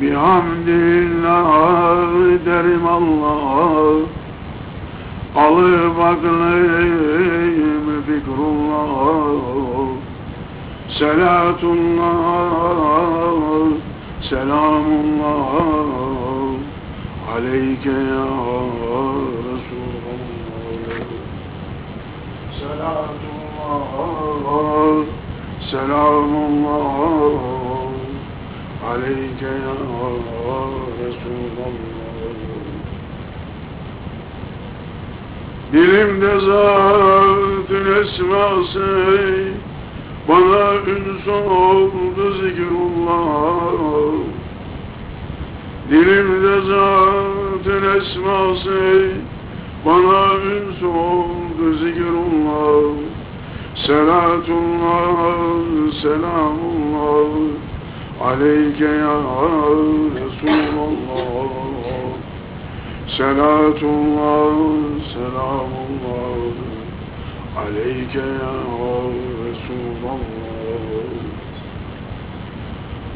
Bihamdillah derim Allah Alıp aklım fikrullah Selatullah Selamullah. Aleyke ya Resulallah. Selatullah Selamullah Aleyke ya Resulallah Dilimde zatın esması Bana üns oldu zikrullah. Dilimde zatın esması Bana üns oldu zikrullah. Selatullah, selamullah Aleyke ya Resulallah. Selatullah, selamullah. Aleyke ya Resulallah.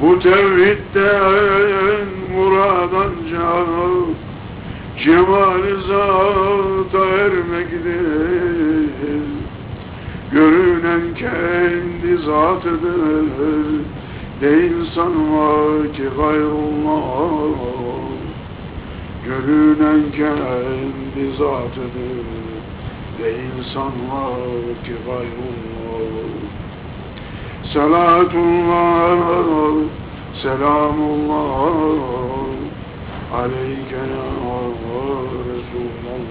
Bu tevhidden muradanca Cemal-i zata ermektir. Görünen kendi zatıdır Değil sanma ki gayrullah Görünen kendi zatıdır. Değil sanma ki gayrullah Salatullah Selamullah Aleyke ya Resulallah.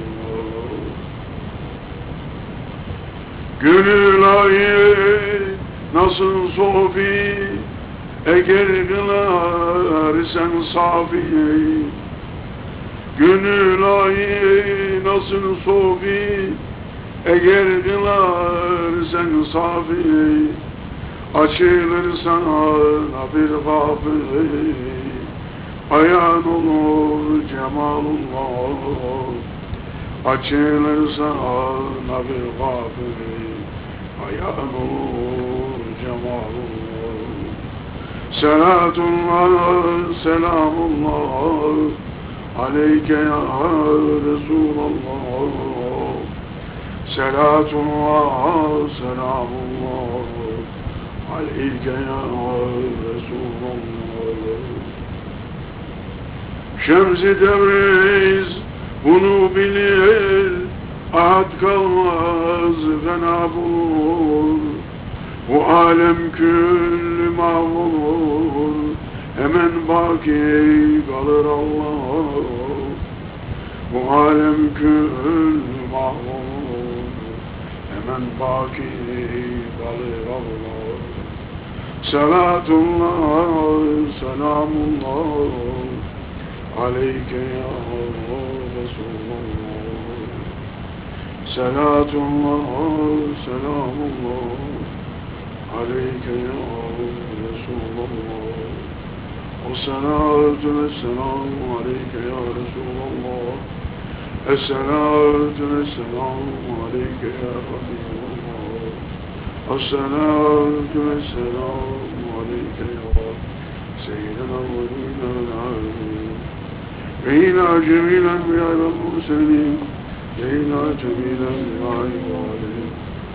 Gönül ayı nasıl sofi Eğer kılar sen safi Gönül ayı nasıl sofi? Eğer kılar sen safi Açılır sana bir kapı Ayan olur cemalullah Açılır sana bir kapı Ayan olur cemalullah Selatullah, selamullah. Aleyke ya Resulallah. Selatullah, selamullah. Aleyke ya Resulallah. Şems-i Tebriz bunu bilir Ahad kalmaz fena bulur Bu alem küllü mahvolur Hemen baki kalır Allah. Bu alem küllü mahvolur Hemen baki kalır Allah. Salatullah, selamullah Aleyke ya Resulallah Salatullah, selamullah Aleyke ya Resulallah والصلاة والسلام عليك يا رسول الله الصلاة والسلام عليك يا حبيب الله الصلاة والسلام عليك يا سيد الأولين والآخرين عينا جميلا يا المرسلين